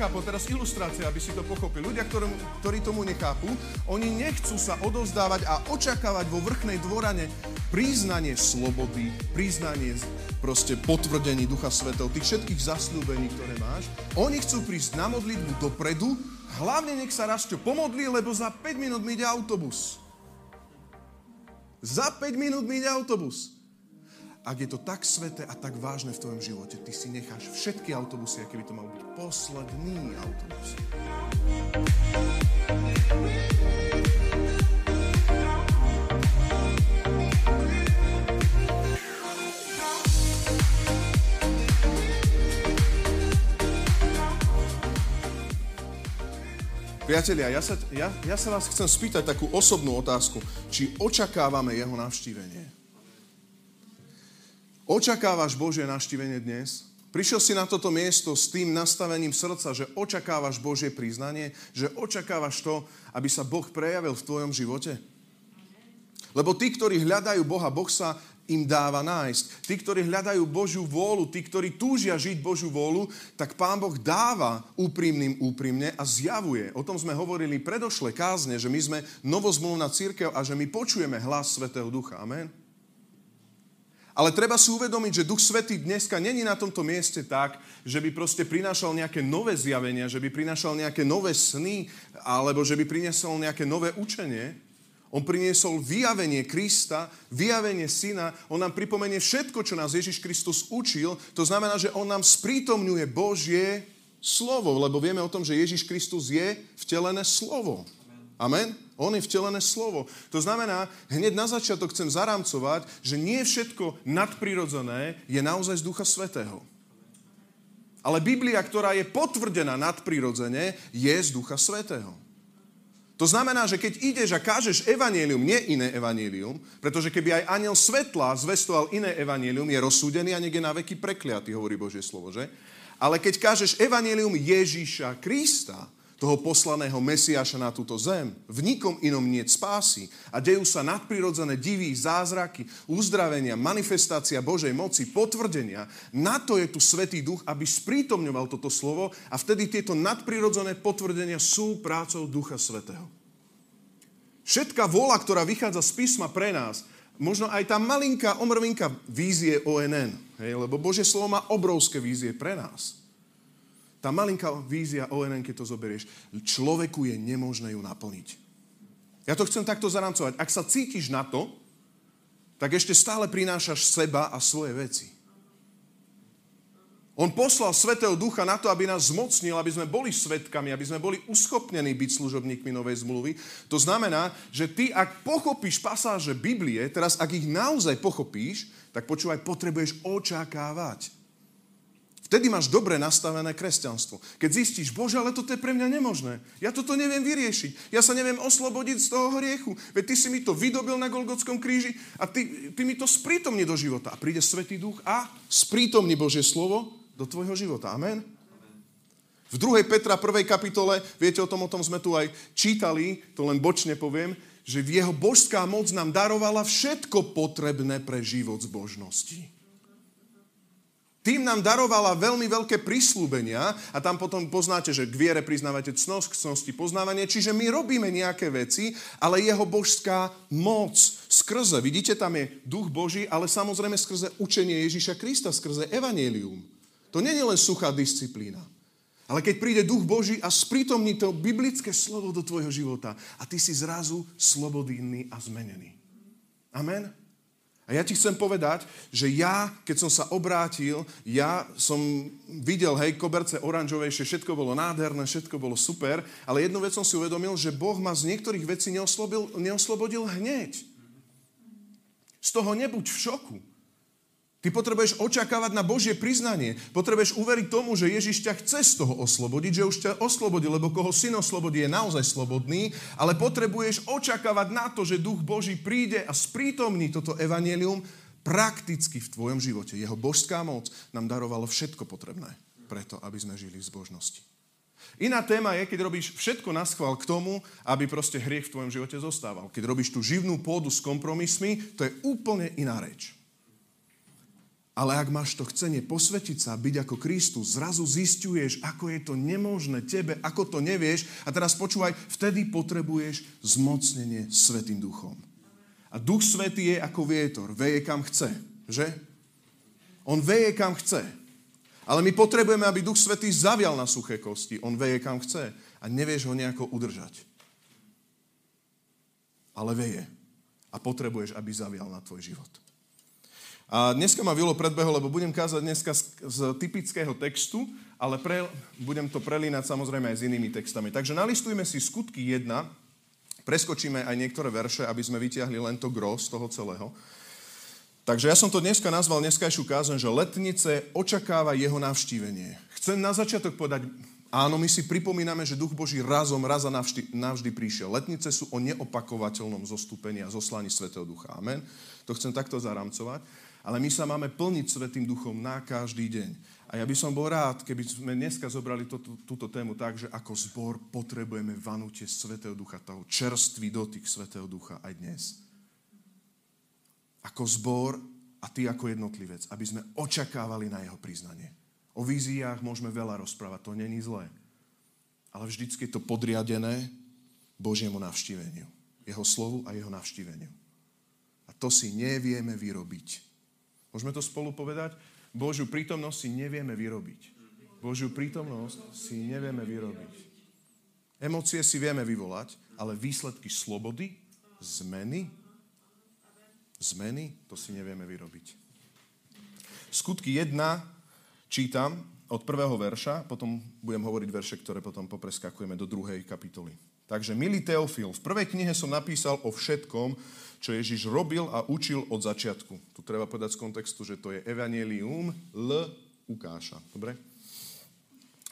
nechápu, teraz ilustrácia, aby si to pochopil. Ľudia, ktorí, ktorí tomu nechápu, oni nechcú sa odovzdávať a očakávať vo vrchnej dvorane priznanie slobody, priznanie proste potvrdení Ducha Svetov, tých všetkých zasľúbení, ktoré máš. Oni chcú prísť na modlitbu dopredu, hlavne nech sa Rasto pomodlí, lebo za 5 minút mi ide autobus. Za 5 minút mi ide autobus ak je to tak sveté a tak vážne v tvojom živote, ty si necháš všetky autobusy, aké by to mal byť posledný autobus. Priatelia, ja sa, ja, ja sa vás chcem spýtať takú osobnú otázku. Či očakávame jeho navštívenie? Očakávaš Božie naštívenie dnes? Prišiel si na toto miesto s tým nastavením srdca, že očakávaš Božie priznanie, že očakávaš to, aby sa Boh prejavil v tvojom živote? Lebo tí, ktorí hľadajú Boha, Boh sa im dáva nájsť. Tí, ktorí hľadajú Božiu vôľu, tí, ktorí túžia žiť Božiu vôľu, tak Pán Boh dáva úprimným úprimne a zjavuje. O tom sme hovorili predošle kázne, že my sme novozmluvná církev a že my počujeme hlas Svetého Ducha. Amen. Ale treba si uvedomiť, že Duch Svetý dneska není na tomto mieste tak, že by proste prinášal nejaké nové zjavenia, že by prinášal nejaké nové sny, alebo že by priniesol nejaké nové učenie. On priniesol vyjavenie Krista, vyjavenie Syna. On nám pripomenie všetko, čo nás Ježiš Kristus učil. To znamená, že on nám sprítomňuje Božie slovo, lebo vieme o tom, že Ježiš Kristus je vtelené slovo. Amen? On je vtelené slovo. To znamená, hneď na začiatok chcem zarámcovať, že nie všetko nadprirodzené je naozaj z Ducha Svetého. Ale Biblia, ktorá je potvrdená nadprirodzene, je z Ducha Svetého. To znamená, že keď ideš a kážeš evanílium, nie iné evanílium, pretože keby aj aniel svetla zvestoval iné evanílium, je rozsúdený a niekde na veky prekliatý, hovorí Božie slovo, že? Ale keď kážeš evanílium Ježíša Krista, toho poslaného Mesiaša na túto zem. V nikom inom nie spásy. A dejú sa nadprirodzené divy, zázraky, uzdravenia, manifestácia Božej moci, potvrdenia. Na to je tu Svetý Duch, aby sprítomňoval toto slovo a vtedy tieto nadprirodzené potvrdenia sú prácou Ducha Svetého. Všetká vola, ktorá vychádza z písma pre nás, možno aj tá malinká omrvinka vízie ONN, hej, lebo Božie slovo má obrovské vízie pre nás. Tá malinká vízia ONN, keď to zoberieš, človeku je nemožné ju naplniť. Ja to chcem takto zaramcovať. Ak sa cítiš na to, tak ešte stále prinášaš seba a svoje veci. On poslal Svetého Ducha na to, aby nás zmocnil, aby sme boli svetkami, aby sme boli uschopnení byť služobníkmi Novej zmluvy. To znamená, že ty, ak pochopíš pasáže Biblie, teraz ak ich naozaj pochopíš, tak počúvaj, potrebuješ očakávať. Vtedy máš dobre nastavené kresťanstvo. Keď zistíš, Bože, ale toto je pre mňa nemožné. Ja toto neviem vyriešiť. Ja sa neviem oslobodiť z toho hriechu. Veď ty si mi to vydobil na Golgotskom kríži a ty, ty mi to sprítomni do života. A príde Svetý Duch a sprítomni Božie slovo do tvojho života. Amen. V 2. Petra 1. kapitole, viete o tom, o tom sme tu aj čítali, to len bočne poviem, že jeho božská moc nám darovala všetko potrebné pre život zbožnosti. Tým nám darovala veľmi veľké prislúbenia a tam potom poznáte, že k viere priznávate cnosť, k cnosti poznávanie, čiže my robíme nejaké veci, ale jeho božská moc skrze, vidíte, tam je duch Boží, ale samozrejme skrze učenie Ježíša Krista, skrze evanelium. To nie je len suchá disciplína. Ale keď príde duch Boží a sprítomní to biblické slovo do tvojho života a ty si zrazu slobodný a zmenený. Amen? A ja ti chcem povedať, že ja, keď som sa obrátil, ja som videl, hej, koberce oranžovejšie, všetko bolo nádherné, všetko bolo super, ale jednu vec som si uvedomil, že Boh ma z niektorých vecí neoslobodil hneď. Z toho nebuď v šoku. Ty potrebuješ očakávať na Božie priznanie. Potrebuješ uveriť tomu, že Ježiš ťa chce z toho oslobodiť, že už ťa oslobodil, lebo koho syn oslobodí je naozaj slobodný, ale potrebuješ očakávať na to, že duch Boží príde a sprítomní toto evanelium prakticky v tvojom živote. Jeho božská moc nám darovalo všetko potrebné preto, aby sme žili v zbožnosti. Iná téma je, keď robíš všetko na schvál k tomu, aby proste hriech v tvojom živote zostával. Keď robíš tú živnú pôdu s kompromismi, to je úplne iná reč. Ale ak máš to chcenie posvetiť sa, byť ako Kristus, zrazu zistuješ, ako je to nemožné tebe, ako to nevieš. A teraz počúvaj, vtedy potrebuješ zmocnenie Svetým duchom. A Duch Svetý je ako vietor, veje kam chce, že? On veje kam chce. Ale my potrebujeme, aby Duch Svetý zavial na suché kosti. On veje kam chce a nevieš ho nejako udržať. Ale veje. A potrebuješ, aby zavial na tvoj život. A dneska ma Vilo predbehol, lebo budem kázať dneska z, z typického textu, ale pre, budem to prelínať samozrejme aj s inými textami. Takže nalistujme si skutky 1, preskočíme aj niektoré verše, aby sme vytiahli len to gros toho celého. Takže ja som to dneska nazval dneskajšiu kázen, že letnice očakáva jeho navštívenie. Chcem na začiatok povedať, áno, my si pripomíname, že Duch Boží razom, raz a navždy, navždy prišiel. Letnice sú o neopakovateľnom zostúpení a zoslaní Svetého Ducha. Amen. To chcem takto zaramcovať. Ale my sa máme plniť Svetým duchom na každý deň. A ja by som bol rád, keby sme dneska zobrali to, tú, túto tému tak, že ako zbor potrebujeme vanutie Svetého ducha, toho čerstvý dotyk Svetého ducha aj dnes. Ako zbor a ty ako jednotlivec, aby sme očakávali na jeho priznanie. O víziách môžeme veľa rozprávať, to není zlé. Ale vždycky je to podriadené Božiemu navštíveniu. Jeho slovu a jeho navštíveniu. A to si nevieme vyrobiť. Môžeme to spolu povedať? Božiu prítomnosť si nevieme vyrobiť. Božiu prítomnosť si nevieme vyrobiť. Emócie si vieme vyvolať, ale výsledky slobody, zmeny, zmeny, to si nevieme vyrobiť. Skutky 1 čítam od prvého verša, potom budem hovoriť verše, ktoré potom popreskakujeme do druhej kapitoly. Takže, milý Teofil, v prvej knihe som napísal o všetkom, čo Ježiš robil a učil od začiatku. Tu treba povedať z kontextu, že to je Evangelium L. Ukáša. Dobre?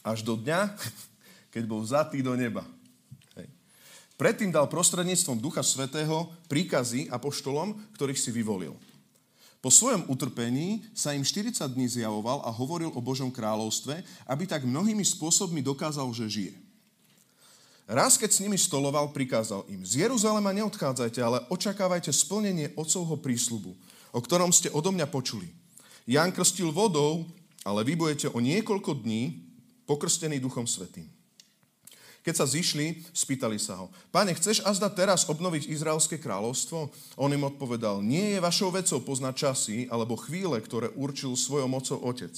Až do dňa, keď bol vzatý do neba. Hej. Predtým dal prostredníctvom Ducha Svetého príkazy apoštolom, ktorých si vyvolil. Po svojom utrpení sa im 40 dní zjavoval a hovoril o Božom kráľovstve, aby tak mnohými spôsobmi dokázal, že žije. Raz, keď s nimi stoloval, prikázal im, z Jeruzalema neodchádzajte, ale očakávajte splnenie otcovho prísľubu, o ktorom ste odo mňa počuli. Ján krstil vodou, ale vy budete o niekoľko dní pokrstený Duchom Svetým. Keď sa zišli, spýtali sa ho, Pane, chceš azda teraz obnoviť Izraelské kráľovstvo? On im odpovedal, nie je vašou vecou poznať časy alebo chvíle, ktoré určil svojou mocou Otec.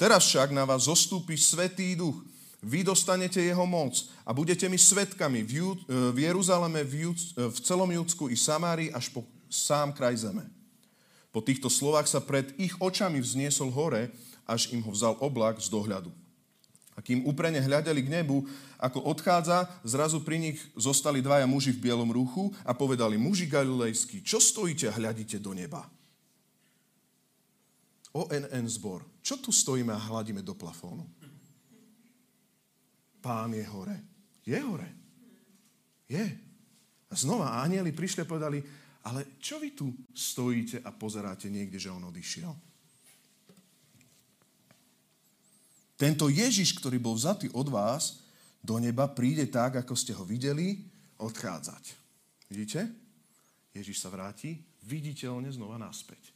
Teraz však na vás zostúpi Svetý Duch, vy dostanete jeho moc a budete mi svetkami v, Jú, e, v Jeruzaleme, v, Jú, e, v celom Júdsku i Samárii až po sám kraj zeme. Po týchto slovách sa pred ich očami vzniesol hore, až im ho vzal oblak z dohľadu. A kým úprene hľadeli k nebu, ako odchádza, zrazu pri nich zostali dvaja muži v bielom ruchu a povedali, muži galilejskí, čo stojíte a hľadíte do neba? ONN zbor, čo tu stojíme a hľadíme do plafónu? Pán je hore. Je hore. Je. A znova anieli prišli a povedali, ale čo vy tu stojíte a pozeráte niekde, že on odišiel? Tento Ježiš, ktorý bol vzatý od vás do neba, príde tak, ako ste ho videli, odchádzať. Vidíte? Ježiš sa vráti viditeľne znova naspäť.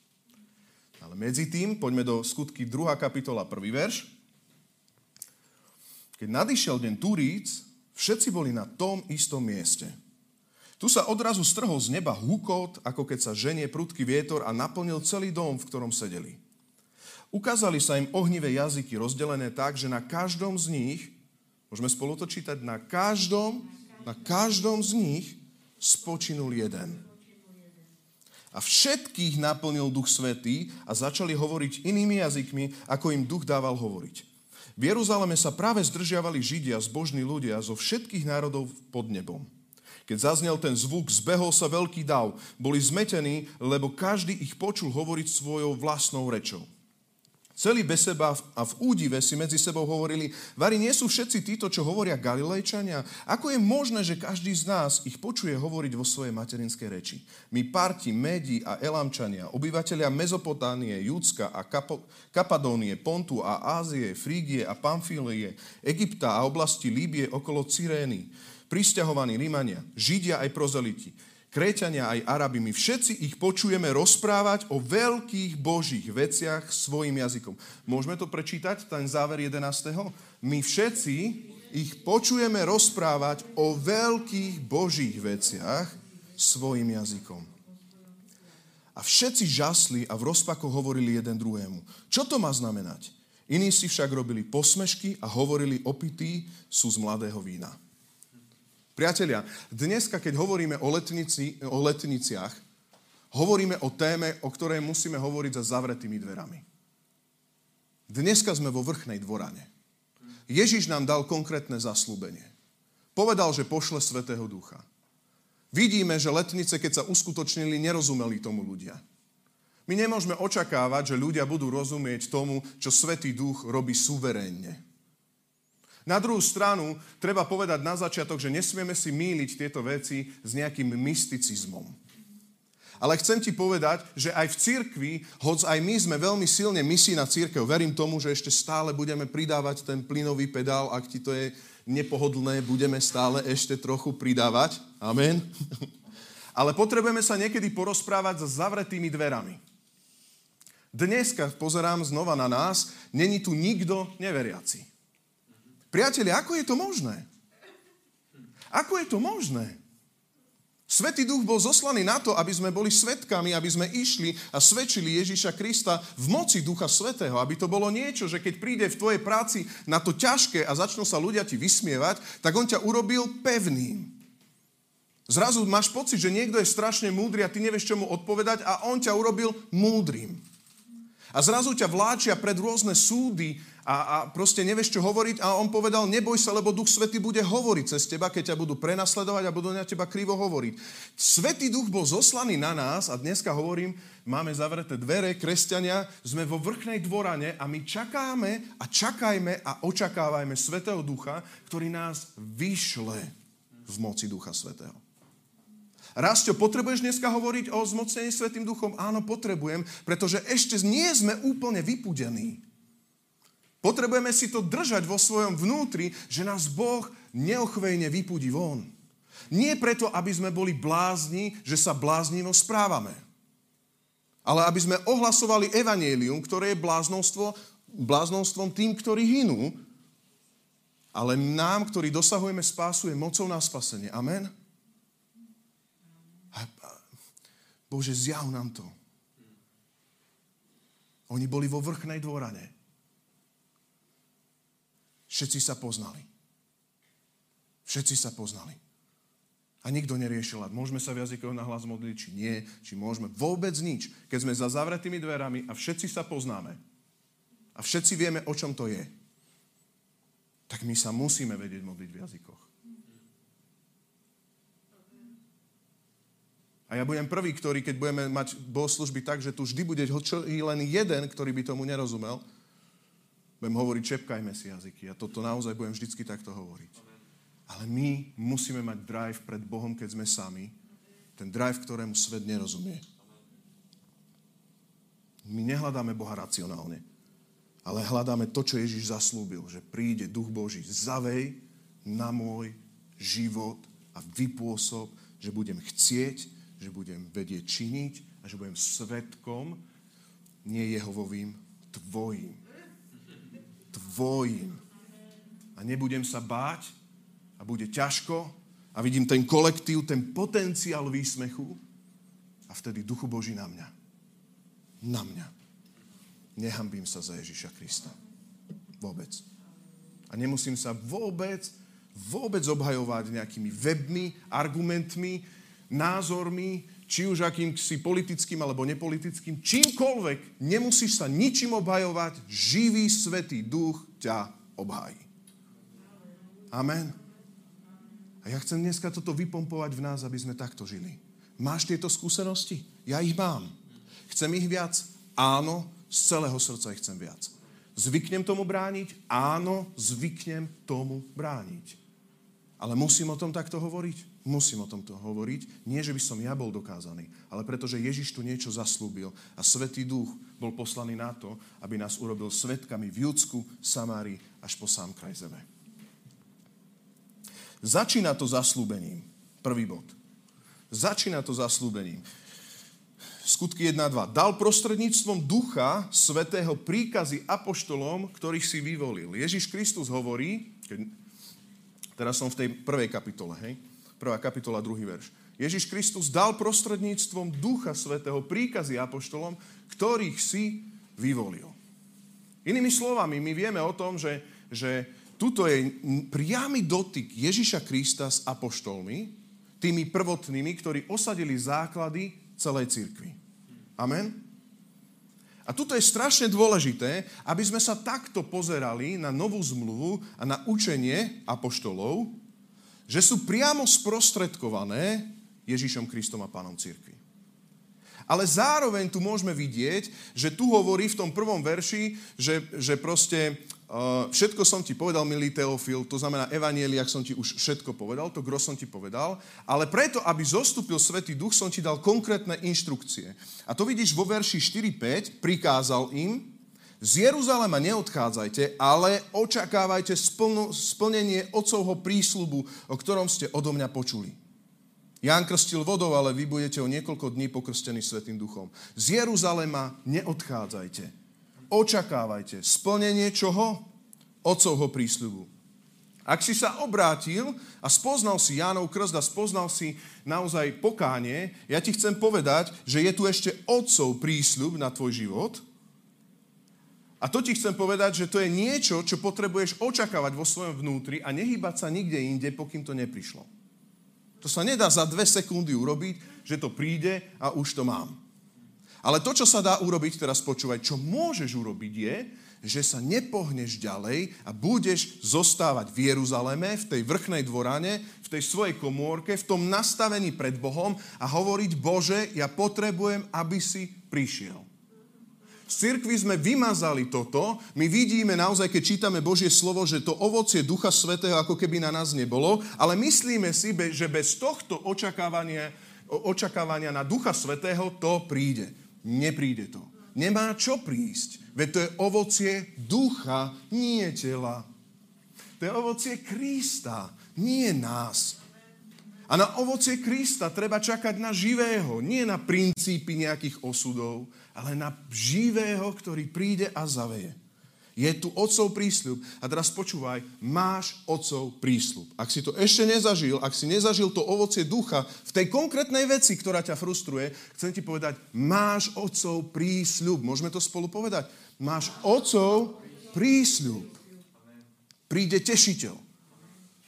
Ale medzi tým, poďme do skutky 2. kapitola, 1. verš. Keď nadišiel deň Turíc, všetci boli na tom istom mieste. Tu sa odrazu strhol z neba húkot, ako keď sa ženie prudký vietor a naplnil celý dom, v ktorom sedeli. Ukázali sa im ohnivé jazyky rozdelené tak, že na každom z nich, môžeme spolu to čítať, na každom, na každom z nich spočinul jeden. A všetkých naplnil Duch Svetý a začali hovoriť inými jazykmi, ako im Duch dával hovoriť. V Jeruzaleme sa práve zdržiavali Židia, zbožní ľudia zo všetkých národov pod nebom. Keď zaznel ten zvuk, zbehol sa veľký dav. Boli zmetení, lebo každý ich počul hovoriť svojou vlastnou rečou. Celý bez seba a v údive si medzi sebou hovorili, Vari, nie sú všetci títo, čo hovoria Galilejčania? Ako je možné, že každý z nás ich počuje hovoriť vo svojej materinskej reči? My Parti, Medi a Elamčania, obyvateľia Mezopotánie, Judska a Kapo- Kapadónie, Pontu a Ázie, Frígie a Pamfílie, Egypta a oblasti Líbie okolo Cyrény, pristahovaní Rímania, Židia aj prozeliti, Kréťania aj Arabi, my všetci ich počujeme rozprávať o veľkých božích veciach svojim jazykom. Môžeme to prečítať, ten záver 11. My všetci ich počujeme rozprávať o veľkých božích veciach svojim jazykom. A všetci žasli a v rozpakoch hovorili jeden druhému. Čo to má znamenať? Iní si však robili posmešky a hovorili opití sú z mladého vína. Priatelia, dneska, keď hovoríme o, letnici, o letniciach, hovoríme o téme, o ktorej musíme hovoriť za zavretými dverami. Dneska sme vo vrchnej dvorane. Ježiš nám dal konkrétne zaslúbenie. Povedal, že pošle Svetého Ducha. Vidíme, že letnice, keď sa uskutočnili, nerozumeli tomu ľudia. My nemôžeme očakávať, že ľudia budú rozumieť tomu, čo Svetý Duch robí suverénne. Na druhú stranu, treba povedať na začiatok, že nesmieme si míliť tieto veci s nejakým mysticizmom. Ale chcem ti povedať, že aj v cirkvi, hoď aj my sme veľmi silne misijná církev, verím tomu, že ešte stále budeme pridávať ten plynový pedál, ak ti to je nepohodlné, budeme stále ešte trochu pridávať. Amen. Ale potrebujeme sa niekedy porozprávať s zavretými dverami. Dneska pozerám znova na nás, není tu nikto neveriaci. Priatelia, ako je to možné? Ako je to možné? Svetý duch bol zoslaný na to, aby sme boli svetkami, aby sme išli a svedčili Ježíša Krista v moci Ducha Svetého. Aby to bolo niečo, že keď príde v tvojej práci na to ťažké a začnú sa ľudia ti vysmievať, tak on ťa urobil pevným. Zrazu máš pocit, že niekto je strašne múdry a ty nevieš, čo mu odpovedať a on ťa urobil múdrym. A zrazu ťa vláčia pred rôzne súdy a, a proste nevieš, čo hovoriť a on povedal, neboj sa, lebo Duch Svety bude hovoriť cez teba, keď ťa budú prenasledovať a budú na teba krivo hovoriť. Svetý Duch bol zoslaný na nás a dneska hovorím, máme zavreté dvere, kresťania, sme vo vrchnej dvorane a my čakáme a čakajme a očakávajme Svetého Ducha, ktorý nás vyšle v moci Ducha Svetého. Rastio, potrebuješ dneska hovoriť o zmocnení Svetým Duchom? Áno, potrebujem, pretože ešte nie sme úplne vypudení. Potrebujeme si to držať vo svojom vnútri, že nás Boh neochvejne vypudí von. Nie preto, aby sme boli blázni, že sa bláznivo správame. Ale aby sme ohlasovali evanielium, ktoré je bláznostvo, bláznostvom tým, ktorí hynú, ale nám, ktorí dosahujeme spásu, je mocou na spasenie. Amen? Bože, zjav nám to. Oni boli vo vrchnej dvorane. Všetci sa poznali. Všetci sa poznali. A nikto neriešil, môžeme sa v jazykoch na hlas modliť, či nie, či môžeme. Vôbec nič. Keď sme za zavretými dverami a všetci sa poznáme a všetci vieme, o čom to je, tak my sa musíme vedieť modliť v jazykoch. A ja budem prvý, ktorý, keď budeme mať bohoslužby tak, že tu vždy bude len jeden, ktorý by tomu nerozumel, budem hovoriť, čepkajme si jazyky. A toto naozaj budem vždycky takto hovoriť. Ale my musíme mať drive pred Bohom, keď sme sami. Ten drive, ktorému svet nerozumie. My nehľadáme Boha racionálne, ale hľadáme to, čo Ježiš zaslúbil, že príde Duch Boží, zavej na môj život a vypôsob, že budem chcieť, že budem vedieť činiť a že budem svetkom, nie Jehovovým, tvojim tvojim. A nebudem sa báť a bude ťažko a vidím ten kolektív, ten potenciál výsmechu a vtedy duchu Boží na mňa. Na mňa. Nehambím sa za Ježiša Krista. Vôbec. A nemusím sa vôbec, vôbec obhajovať nejakými webmi, argumentmi, názormi, či už akýmsi politickým alebo nepolitickým, čímkoľvek, nemusíš sa ničím obhajovať, živý svetý duch ťa obhájí. Amen. A ja chcem dneska toto vypompovať v nás, aby sme takto žili. Máš tieto skúsenosti? Ja ich mám. Chcem ich viac? Áno, z celého srdca ich chcem viac. Zvyknem tomu brániť? Áno, zvyknem tomu brániť. Ale musím o tom takto hovoriť? Musím o tomto hovoriť. Nie, že by som ja bol dokázaný, ale pretože Ježiš tu niečo zaslúbil a Svetý Duch bol poslaný na to, aby nás urobil svetkami v Judsku, Samárii až po sám kraj zeme. Začína to zaslúbením. Prvý bod. Začína to zaslúbením. Skutky 1 a 2. Dal prostredníctvom ducha svetého príkazy apoštolom, ktorých si vyvolil. Ježiš Kristus hovorí, keď, teraz som v tej prvej kapitole, hej? Prvá kapitola, druhý verš. Ježiš Kristus dal prostredníctvom ducha svetého príkazy apoštolom, ktorých si vyvolil. Inými slovami, my vieme o tom, že, že tuto je priamy dotyk Ježiša Krista s apoštolmi, tými prvotnými, ktorí osadili základy celej cirkvi. Amen? A tuto je strašne dôležité, aby sme sa takto pozerali na novú zmluvu a na učenie apoštolov, že sú priamo sprostredkované Ježišom Kristom a Pánom Církvy. Ale zároveň tu môžeme vidieť, že tu hovorí v tom prvom verši, že, že proste všetko som ti povedal, milý Teofil, to znamená ak som ti už všetko povedal, to gros som ti povedal, ale preto, aby zostúpil Svetý Duch, som ti dal konkrétne inštrukcie. A to vidíš vo verši 4.5, prikázal im, z Jeruzalema neodchádzajte, ale očakávajte splno, splnenie Otcovho prísľubu, o ktorom ste odo mňa počuli. Ján krstil vodou, ale vy budete o niekoľko dní pokrstení Svetým duchom. Z Jeruzalema neodchádzajte očakávajte splnenie čoho? Otcovho prísľubu. Ak si sa obrátil a spoznal si Jánov krst a spoznal si naozaj pokánie, ja ti chcem povedať, že je tu ešte Otcov prísľub na tvoj život. A to ti chcem povedať, že to je niečo, čo potrebuješ očakávať vo svojom vnútri a nehýbať sa nikde inde, pokým to neprišlo. To sa nedá za dve sekundy urobiť, že to príde a už to mám. Ale to, čo sa dá urobiť, teraz počúvaj, čo môžeš urobiť je, že sa nepohneš ďalej a budeš zostávať v Jeruzaleme, v tej vrchnej dvorane, v tej svojej komórke, v tom nastavení pred Bohom a hovoriť, Bože, ja potrebujem, aby si prišiel. V cirkvi sme vymazali toto. My vidíme naozaj, keď čítame Božie slovo, že to ovocie Ducha Svetého ako keby na nás nebolo, ale myslíme si, že bez tohto očakávania, očakávania na Ducha Svetého to príde. Nepríde to. Nemá čo prísť. Veď to je ovocie ducha, nie tela. To je ovocie Krista, nie nás. A na ovocie Krista treba čakať na živého, nie na princípy nejakých osudov, ale na živého, ktorý príde a zaveje. Je tu otcov prísľub. A teraz počúvaj, máš otcov prísľub. Ak si to ešte nezažil, ak si nezažil to ovocie ducha v tej konkrétnej veci, ktorá ťa frustruje, chcem ti povedať, máš otcov prísľub. Môžeme to spolu povedať? Máš otcov prísľub. Príde tešiteľ,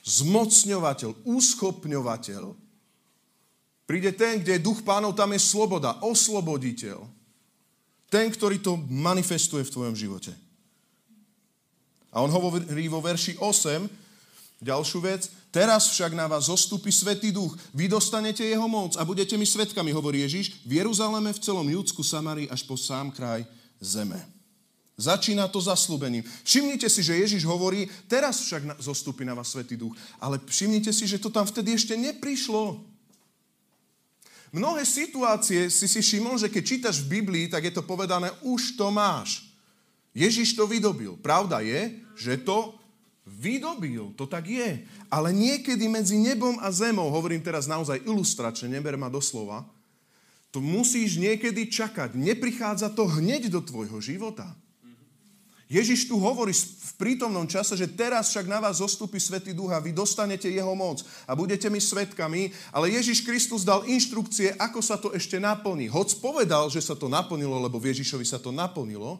zmocňovateľ, úschopňovateľ. Príde ten, kde je duch pánov, tam je sloboda, osloboditeľ. Ten, ktorý to manifestuje v tvojom živote. A on hovorí vo verši 8, ďalšiu vec, teraz však na vás zostupí Svetý duch, vy dostanete jeho moc a budete mi svetkami, hovorí Ježiš, v Jeruzaleme, v celom Judsku, Samarii až po sám kraj zeme. Začína to zaslúbením. Všimnite si, že Ježiš hovorí, teraz však zostupí na vás Svetý duch. Ale všimnite si, že to tam vtedy ešte neprišlo. Mnohé situácie si si všimol, že keď čítaš v Biblii, tak je to povedané, už to máš. Ježiš to vydobil. Pravda je, že to vydobil. To tak je. Ale niekedy medzi nebom a zemou, hovorím teraz naozaj ilustračne, neber ma doslova, to musíš niekedy čakať. Neprichádza to hneď do tvojho života. Ježiš tu hovorí v prítomnom čase, že teraz však na vás zostupí Svetý Duch a vy dostanete jeho moc a budete mi svetkami, ale Ježiš Kristus dal inštrukcie, ako sa to ešte naplní. Hoc povedal, že sa to naplnilo, lebo v Ježišovi sa to naplnilo,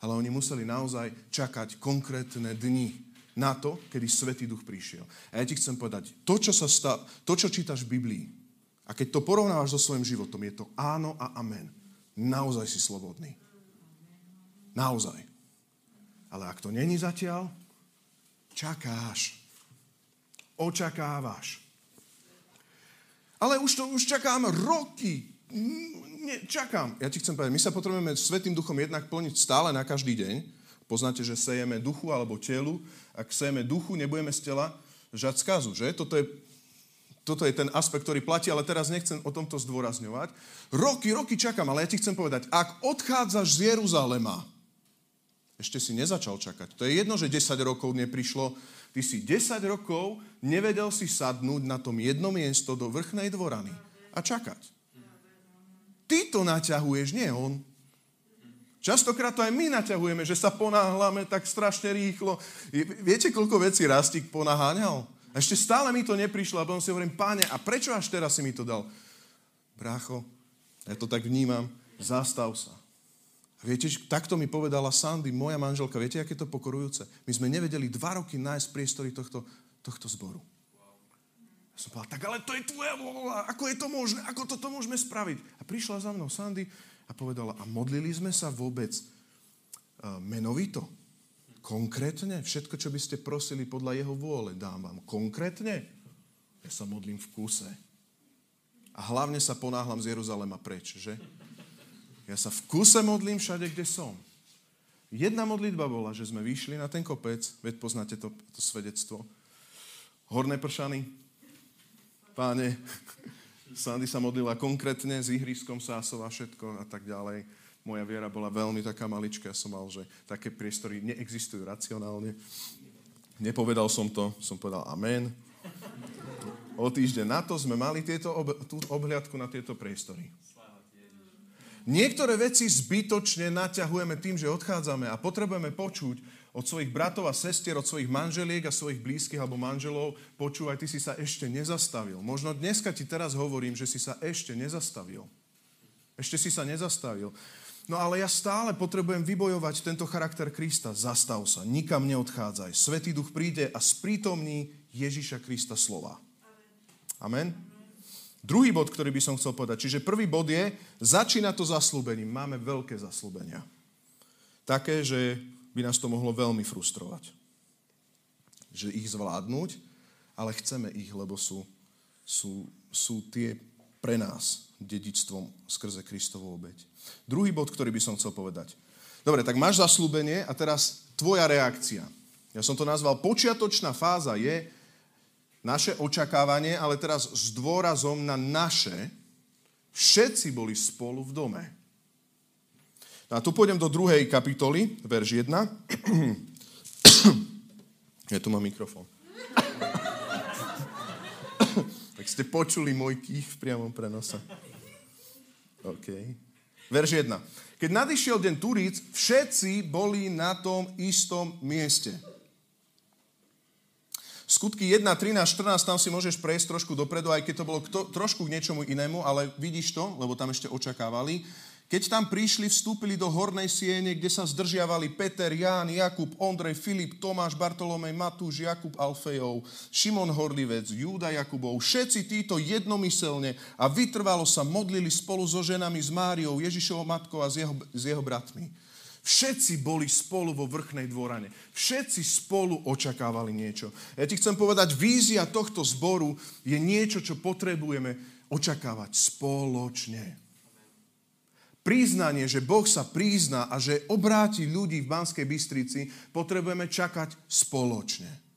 ale oni museli naozaj čakať konkrétne dni na to, kedy Svetý Duch prišiel. A ja ti chcem povedať, to, čo, sa stá, to, čo čítaš v Biblii, a keď to porovnávaš so svojím životom, je to áno a amen. Naozaj si slobodný. Naozaj. Ale ak to není zatiaľ, čakáš. Očakávaš. Ale už to už čakám roky nie, čakám. Ja ti chcem povedať, my sa potrebujeme Svetým duchom jednak plniť stále na každý deň. Poznáte, že sejeme duchu alebo telu. Ak sejeme duchu, nebudeme z tela žať skazu, že? Toto je, toto je ten aspekt, ktorý platí, ale teraz nechcem o tomto zdôrazňovať. Roky, roky čakám, ale ja ti chcem povedať, ak odchádzaš z Jeruzalema, ešte si nezačal čakať. To je jedno, že 10 rokov neprišlo. Ty si 10 rokov nevedel si sadnúť na tom jedno miesto do vrchnej dvorany a čakať. Ty to naťahuješ, nie on. Častokrát to aj my naťahujeme, že sa ponáhľame tak strašne rýchlo. Viete, koľko vecí Rastík ponaháňal? A ešte stále mi to neprišlo a potom si hovorím, páne, a prečo až teraz si mi to dal? Brácho, ja to tak vnímam, zastav sa. A viete, takto mi povedala Sandy, moja manželka, viete, aké to pokorujúce? My sme nevedeli dva roky nájsť priestory tohto, tohto zboru. Som povedal, tak ale to je tvoja vola, ako je to možné, ako toto môžeme spraviť? A prišla za mnou Sandy a povedala, a modlili sme sa vôbec uh, menovito? Konkrétne? Všetko, čo by ste prosili podľa jeho vôle, dám vám. Konkrétne? Ja sa modlím v kúse. A hlavne sa ponáhlam z Jeruzalema preč, že? Ja sa v kuse modlím všade, kde som. Jedna modlitba bola, že sme vyšli na ten kopec, veď poznáte to, to svedectvo. Horné pršany. Páne, Sandy sa modlila konkrétne s ihriskom Sásova, všetko a tak ďalej. Moja viera bola veľmi taká maličká, ja som mal, že také priestory neexistujú racionálne. Nepovedal som to, som povedal amen. O týždeň na to sme mali tieto ob- tú obhliadku na tieto priestory. Niektoré veci zbytočne naťahujeme tým, že odchádzame a potrebujeme počuť od svojich bratov a sestier, od svojich manželiek a svojich blízkych alebo manželov, počúvaj, ty si sa ešte nezastavil. Možno dneska ti teraz hovorím, že si sa ešte nezastavil. Ešte si sa nezastavil. No ale ja stále potrebujem vybojovať tento charakter Krista. Zastav sa, nikam neodchádzaj. Svetý duch príde a sprítomní Ježiša Krista slova. Amen. Druhý bod, ktorý by som chcel povedať. Čiže prvý bod je, začína to zaslúbením. Máme veľké zaslúbenia. Také, že by nás to mohlo veľmi frustrovať. Že ich zvládnuť, ale chceme ich, lebo sú, sú, sú tie pre nás dedičstvom skrze Kristovú obeď. Druhý bod, ktorý by som chcel povedať. Dobre, tak máš zaslúbenie a teraz tvoja reakcia. Ja som to nazval počiatočná fáza je, naše očakávanie, ale teraz s dôrazom na naše, všetci boli spolu v dome. No a tu pôjdem do druhej kapitoly, verš 1. Ja tu mám mikrofón. tak ste počuli môj kých v priamom prenose. OK. Verš 1. Keď nadišiel deň Turíc, všetci boli na tom istom mieste. Skutky 1, 13, 14, tam si môžeš prejsť trošku dopredu, aj keď to bolo kto, trošku k niečomu inému, ale vidíš to, lebo tam ešte očakávali. Keď tam prišli, vstúpili do hornej siene, kde sa zdržiavali Peter, Ján, Jakub, Ondrej, Filip, Tomáš, Bartolomej, Matúš, Jakub Alfejov, Šimon Horlivec, Júda Jakubov. Všetci títo jednomyselne a vytrvalo sa modlili spolu so ženami, s Máriou, Ježišovou matkou a s jeho, s jeho bratmi. Všetci boli spolu vo vrchnej dvorane. Všetci spolu očakávali niečo. Ja ti chcem povedať, vízia tohto zboru je niečo, čo potrebujeme očakávať spoločne. Príznanie, že Boh sa prízna a že obráti ľudí v Banskej Bystrici, potrebujeme čakať spoločne.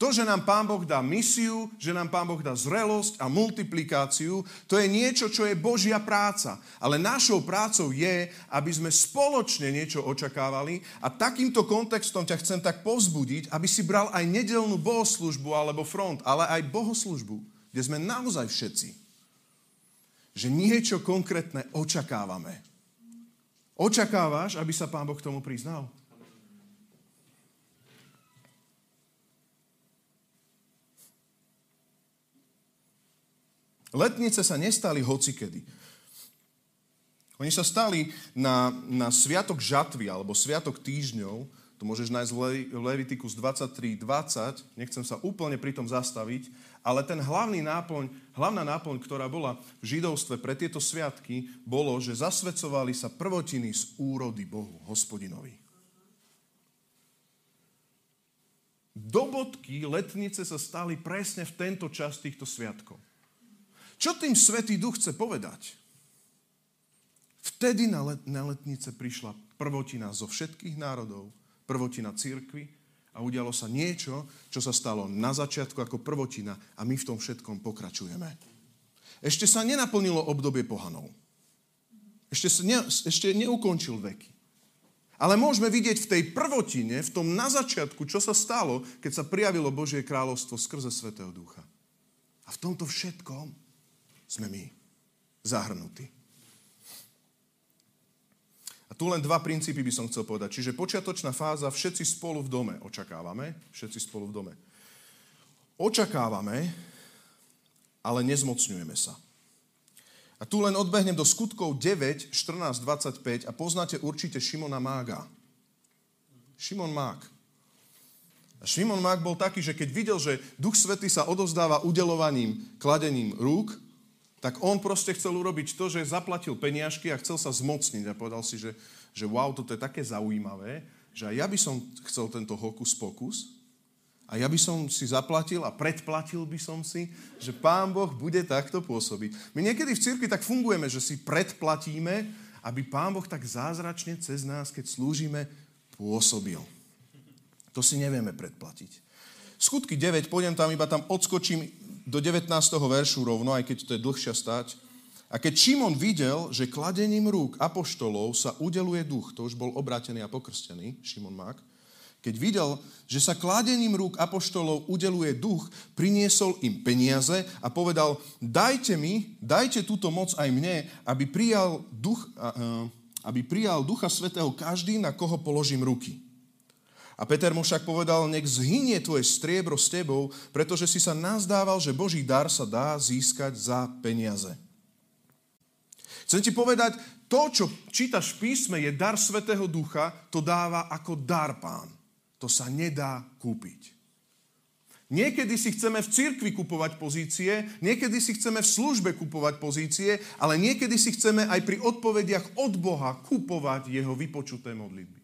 To, že nám Pán Boh dá misiu, že nám Pán Boh dá zrelosť a multiplikáciu, to je niečo, čo je Božia práca. Ale našou prácou je, aby sme spoločne niečo očakávali a takýmto kontextom ťa chcem tak povzbudiť, aby si bral aj nedelnú bohoslužbu alebo front, ale aj bohoslužbu, kde sme naozaj všetci. Že niečo konkrétne očakávame. Očakávaš, aby sa Pán Boh k tomu priznal? Letnice sa nestali hocikedy. Oni sa stali na, na sviatok žatvy alebo sviatok týždňov, to môžeš nájsť v Levitikus 23.20, nechcem sa úplne pri tom zastaviť, ale ten hlavný náplň, hlavná náplň, ktorá bola v židovstve pre tieto sviatky, bolo, že zasvedcovali sa prvotiny z úrody Bohu, hospodinovi. Dobodky letnice sa stali presne v tento čas týchto sviatkov. Čo tým Svetý Duch chce povedať? Vtedy na, let, na letnice prišla prvotina zo všetkých národov, prvotina církvy a udialo sa niečo, čo sa stalo na začiatku ako prvotina a my v tom všetkom pokračujeme. Ešte sa nenaplnilo obdobie pohanov. Ešte, sa ne, ešte neukončil veky. Ale môžeme vidieť v tej prvotine, v tom na začiatku, čo sa stalo, keď sa prijavilo Božie kráľovstvo skrze Svetého Ducha. A v tomto všetkom sme my zahrnutí. Tu len dva princípy by som chcel povedať. Čiže počiatočná fáza, všetci spolu v dome očakávame. Všetci spolu v dome. Očakávame, ale nezmocňujeme sa. A tu len odbehnem do skutkov 9, 14, 25 a poznáte určite Šimona Mága. Šimon Mák. A Šimon Mák bol taký, že keď videl, že Duch Svetý sa odozdáva udelovaním, kladením rúk, tak on proste chcel urobiť to, že zaplatil peniažky a chcel sa zmocniť a povedal si, že, že wow, toto je také zaujímavé, že aj ja by som chcel tento hokus pokus a ja by som si zaplatil a predplatil by som si, že Pán Boh bude takto pôsobiť. My niekedy v cirkvi tak fungujeme, že si predplatíme, aby Pán Boh tak zázračne cez nás, keď slúžime, pôsobil. To si nevieme predplatiť. Skutky 9, pôjdem tam, iba tam odskočím do 19. veršu rovno, aj keď to je dlhšia stať. A keď Šimon videl, že kladením rúk apoštolov sa udeluje duch, to už bol obrátený a pokrstený, Šimon Mák, keď videl, že sa kladením rúk apoštolov udeluje duch, priniesol im peniaze a povedal, dajte mi, dajte túto moc aj mne, aby prijal, duch, aby prijal ducha svetého každý, na koho položím ruky. A Peter mu však povedal, nech zhynie tvoje striebro s tebou, pretože si sa nazdával, že Boží dar sa dá získať za peniaze. Chcem ti povedať, to, čo čítaš v písme, je dar Svetého Ducha, to dáva ako dar pán. To sa nedá kúpiť. Niekedy si chceme v cirkvi kupovať pozície, niekedy si chceme v službe kupovať pozície, ale niekedy si chceme aj pri odpovediach od Boha kupovať jeho vypočuté modlitby.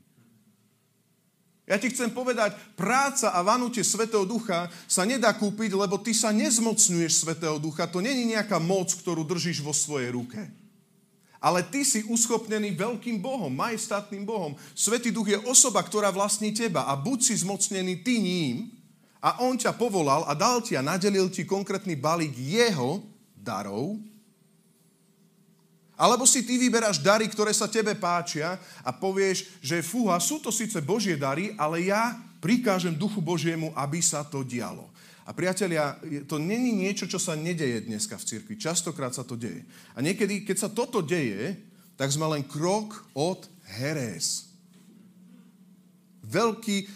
Ja ti chcem povedať, práca a vanutie Svetého Ducha sa nedá kúpiť, lebo ty sa nezmocňuješ Svetého Ducha. To není nejaká moc, ktorú držíš vo svojej ruke. Ale ty si uschopnený veľkým Bohom, majestátnym Bohom. Svetý Duch je osoba, ktorá vlastní teba a buď si zmocnený ty ním a on ťa povolal a dal ti a nadelil ti konkrétny balík jeho darov, alebo si ty vyberáš dary, ktoré sa tebe páčia a povieš, že fúha, sú to síce Božie dary, ale ja prikážem Duchu Božiemu, aby sa to dialo. A priatelia, to není niečo, čo sa nedeje dneska v cirkvi. Častokrát sa to deje. A niekedy, keď sa toto deje, tak sme len krok od herés. Veľký,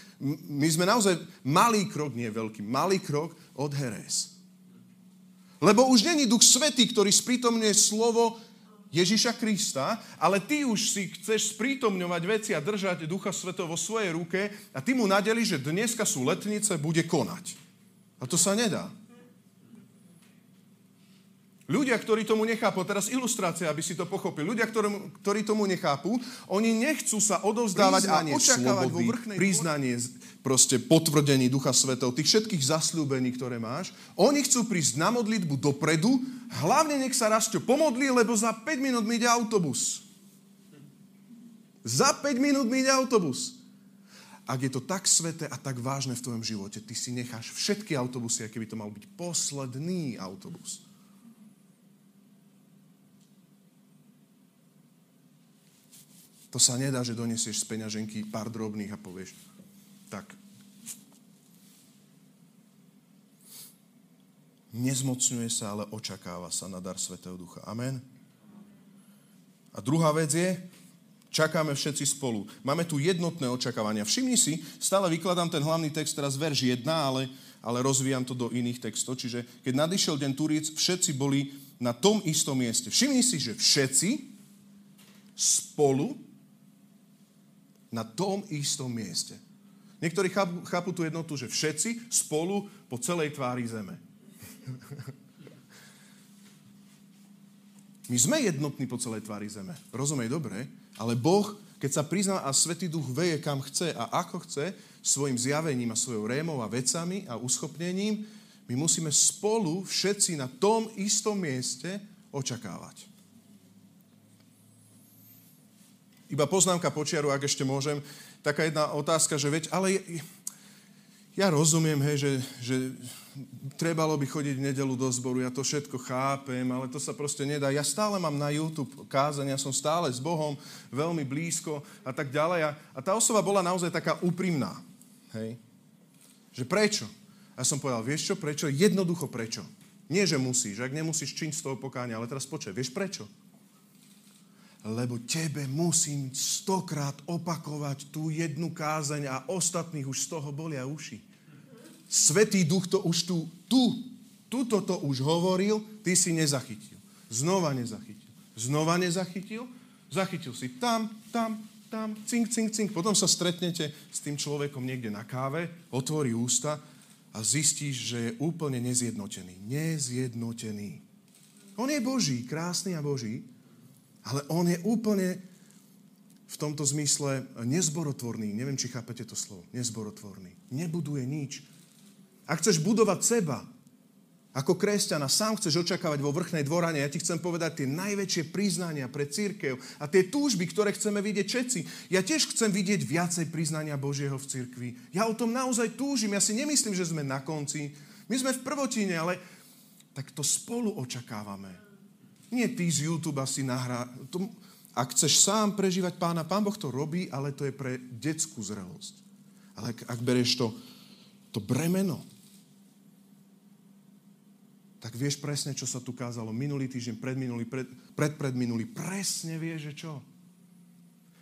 my sme naozaj malý krok, nie veľký, malý krok od herés. Lebo už není Duch Svetý, ktorý sprítomňuje slovo Ježiša Krista, ale ty už si chceš sprítomňovať veci a držať Ducha Svetého vo svojej ruke a ty mu nadeli, že dneska sú letnice, bude konať. A to sa nedá. Ľudia, ktorí tomu nechápu, teraz ilustrácia, aby si to pochopil, ľudia, ktorí, ktorí tomu nechápu, oni nechcú sa odovzdávať a očakávať slobody, vo vrchnej priznanie, proste potvrdení Ducha Svetov, tých všetkých zasľúbení, ktoré máš. Oni chcú prísť na modlitbu dopredu, hlavne nech sa Rastio pomodlí, lebo za 5 minút mi ide autobus. Za 5 minút mi ide autobus. Ak je to tak sveté a tak vážne v tvojom živote, ty si necháš všetky autobusy, aké by to mal byť posledný autobus To sa nedá, že donesieš z peňaženky pár drobných a povieš, tak. Nezmocňuje sa, ale očakáva sa na dar Svetého Ducha. Amen. A druhá vec je, čakáme všetci spolu. Máme tu jednotné očakávania. Všimni si, stále vykladám ten hlavný text, teraz verš 1, ale, ale rozvíjam to do iných textov. Čiže keď nadišiel deň Turíc, všetci boli na tom istom mieste. Všimni si, že všetci spolu na tom istom mieste. Niektorí chápu, chápu tú jednotu, že všetci spolu po celej tvári zeme. My sme jednotní po celej tvári zeme. Rozumej dobre, ale Boh, keď sa prizná a Svetý Duch veje kam chce a ako chce, svojim zjavením a svojou rémou a vecami a uschopnením, my musíme spolu všetci na tom istom mieste očakávať. Iba poznámka počiaru, ak ešte môžem. Taká jedna otázka, že veď, ale ja rozumiem, hej, že, že trebalo by chodiť v nedelu do zboru, ja to všetko chápem, ale to sa proste nedá. Ja stále mám na YouTube kázania, som stále s Bohom veľmi blízko a tak ďalej. A, a tá osoba bola naozaj taká úprimná. Hej. Že prečo? A som povedal, vieš čo, prečo? Jednoducho prečo. Nie, že musíš. Ak nemusíš, čiň z toho pokáňa. Ale teraz počkaj, vieš prečo? Lebo tebe musím stokrát opakovať tú jednu kázeň a ostatných už z toho bolia uši. Svetý duch to už tu, tu, tuto to už hovoril, ty si nezachytil. Znova nezachytil. Znova nezachytil. Zachytil si tam, tam, tam, cink, cink, cink. Potom sa stretnete s tým človekom niekde na káve, otvorí ústa a zistíš, že je úplne nezjednotený. Nezjednotený. On je Boží, krásny a Boží, ale on je úplne v tomto zmysle nezborotvorný. Neviem, či chápete to slovo. Nezborotvorný. Nebuduje nič. Ak chceš budovať seba, ako kresťana sám chceš očakávať vo vrchnej dvorane, ja ti chcem povedať tie najväčšie priznania pre církev a tie túžby, ktoré chceme vidieť všetci. Ja tiež chcem vidieť viacej priznania Božieho v cirkvi. Ja o tom naozaj túžim. Ja si nemyslím, že sme na konci. My sme v prvotine, ale tak to spolu očakávame. Nie ty z YouTube asi nahrá. Ak chceš sám prežívať pána, pán Boh to robí, ale to je pre detskú zrelosť. Ale ak, ak bereš to, to bremeno, tak vieš presne, čo sa tu kázalo minulý týždeň, predminulý, pred, predpredminulý. Presne vieš, že čo?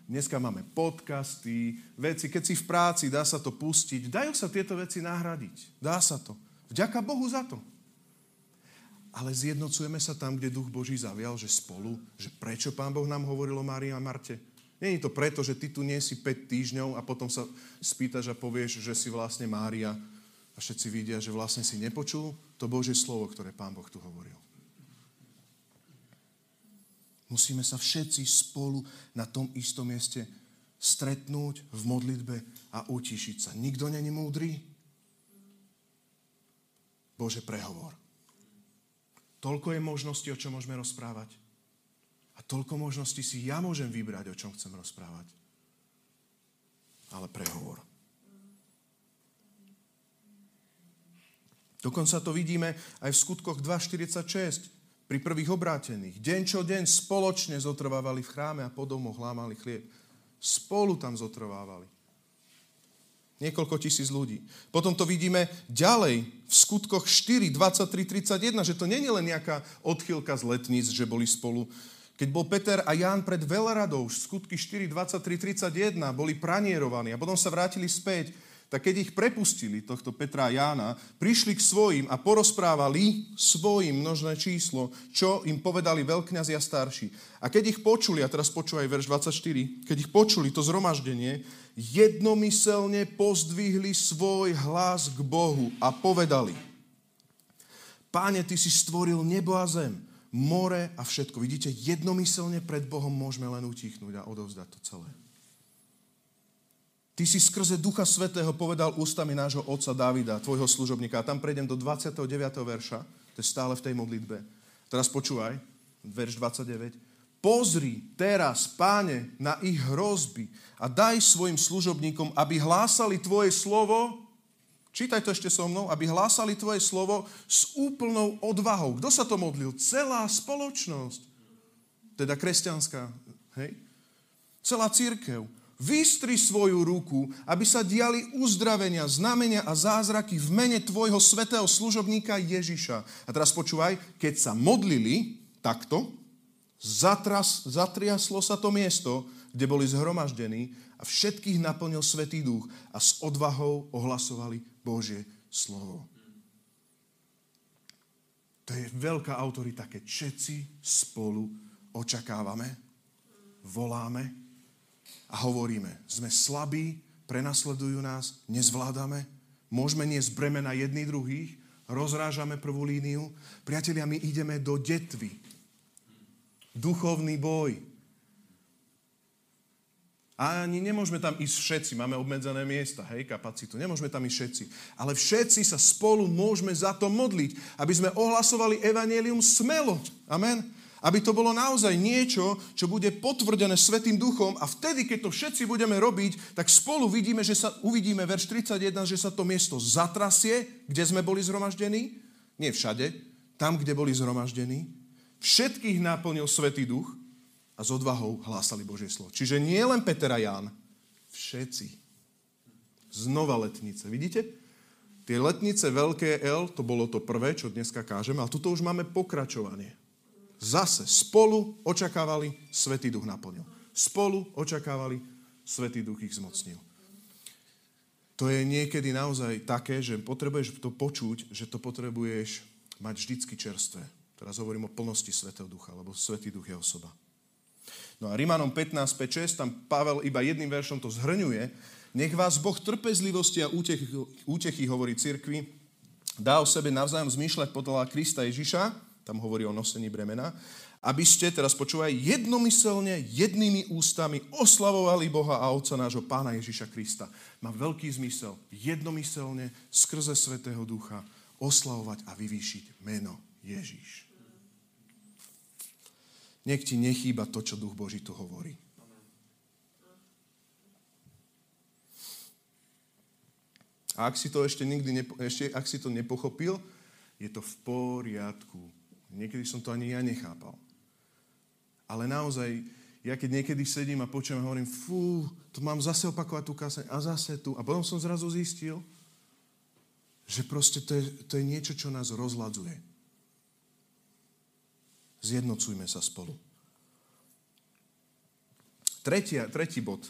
Dneska máme podcasty, veci, keď si v práci, dá sa to pustiť. Dajú sa tieto veci nahradiť. Dá sa to. Vďaka Bohu za to. Ale zjednocujeme sa tam, kde Duch Boží zavial, že spolu, že prečo Pán Boh nám hovoril o Márii a Marte. Není to preto, že ty tu nie si 5 týždňov a potom sa spýtaš a povieš, že si vlastne Mária a všetci vidia, že vlastne si nepočul to Božie slovo, ktoré Pán Boh tu hovoril. Musíme sa všetci spolu na tom istom mieste stretnúť v modlitbe a utišiť sa. Nikto není múdry? Bože, prehovor. Toľko je možností, o čom môžeme rozprávať. A toľko možností si ja môžem vybrať, o čom chcem rozprávať. Ale prehovor. Dokonca to vidíme aj v skutkoch 2.46 pri prvých obrátených. Deň čo deň spoločne zotrvávali v chráme a po domoch lámali chlieb. Spolu tam zotrvávali. Niekoľko tisíc ľudí. Potom to vidíme ďalej v skutkoch 4, 23, 31, že to nie je len nejaká odchylka z letníc, že boli spolu. Keď bol Peter a Ján pred Veleradou, skutky 4, 23, 31, boli pranierovaní a potom sa vrátili späť tak keď ich prepustili, tohto Petra a Jána, prišli k svojim a porozprávali svojim množné číslo, čo im povedali veľkňazi a starší. A keď ich počuli, a teraz počúvaj verš 24, keď ich počuli, to zhromaždenie, jednomyselne pozdvihli svoj hlas k Bohu a povedali, Páne, Ty si stvoril nebo a zem, more a všetko. Vidíte, jednomyselne pred Bohom môžeme len utichnúť a odovzdať to celé. Ty si skrze Ducha Svetého povedal ústami nášho otca Davida, tvojho služobníka. A tam prejdem do 29. verša, to je stále v tej modlitbe. Teraz počúvaj, verš 29. Pozri teraz, páne, na ich hrozby a daj svojim služobníkom, aby hlásali tvoje slovo, čítaj to ešte so mnou, aby hlásali tvoje slovo s úplnou odvahou. Kto sa to modlil? Celá spoločnosť. Teda kresťanská. Hej? Celá církev Vystri svoju ruku, aby sa diali uzdravenia, znamenia a zázraky v mene tvojho svetého služobníka Ježiša. A teraz počúvaj, keď sa modlili takto, zatras, zatriaslo sa to miesto, kde boli zhromaždení a všetkých naplnil Svetý duch a s odvahou ohlasovali Božie slovo. To je veľká autorita, keď všetci spolu očakávame, voláme a hovoríme, sme slabí, prenasledujú nás, nezvládame, môžeme niesť bremena jedných druhých, rozrážame prvú líniu. Priatelia, my ideme do detvy. Duchovný boj. A ani nemôžeme tam ísť všetci, máme obmedzené miesta, hej, kapacitu, nemôžeme tam ísť všetci. Ale všetci sa spolu môžeme za to modliť, aby sme ohlasovali evanelium smelo. Amen. Aby to bolo naozaj niečo, čo bude potvrdené Svetým duchom a vtedy, keď to všetci budeme robiť, tak spolu vidíme, že sa, uvidíme verš 31, že sa to miesto zatrasie, kde sme boli zhromaždení. Nie všade, tam, kde boli zhromaždení. Všetkých náplnil Svetý duch a s odvahou hlásali Božie slovo. Čiže nie len Peter a Ján, všetci. Znova letnice. Vidíte? Tie letnice veľké L, to bolo to prvé, čo dneska kážeme, ale tuto už máme pokračovanie. Zase spolu očakávali, Svetý duch naplnil. Spolu očakávali, Svetý duch ich zmocnil. To je niekedy naozaj také, že potrebuješ to počuť, že to potrebuješ mať vždycky čerstvé. Teraz hovorím o plnosti Svetého Ducha, lebo Svetý Duch je osoba. No a Rimanom 15, 5, 6, tam Pavel iba jedným veršom to zhrňuje, nech vás Boh trpezlivosti a útechy, útechy hovorí cirkvi, dá o sebe navzájom zmýšľať podľa Krista Ježiša, tam hovorí o nosení bremena, aby ste, teraz počúvaj, jednomyselne, jednými ústami oslavovali Boha a Otca nášho Pána Ježiša Krista. Má veľký zmysel jednomyselne skrze Svetého Ducha oslavovať a vyvýšiť meno Ježiš. Nech ti nechýba to, čo Duch Boží tu hovorí. A ak si to ešte nikdy nepo, ešte, ak si to nepochopil, je to v poriadku. Niekedy som to ani ja nechápal. Ale naozaj, ja keď niekedy sedím a počujem a hovorím, fú, to mám zase opakovať tú kaseň a zase tu. A potom som zrazu zistil, že proste to je, to je niečo, čo nás rozladzuje. Zjednocujme sa spolu. Tretia, tretí bod,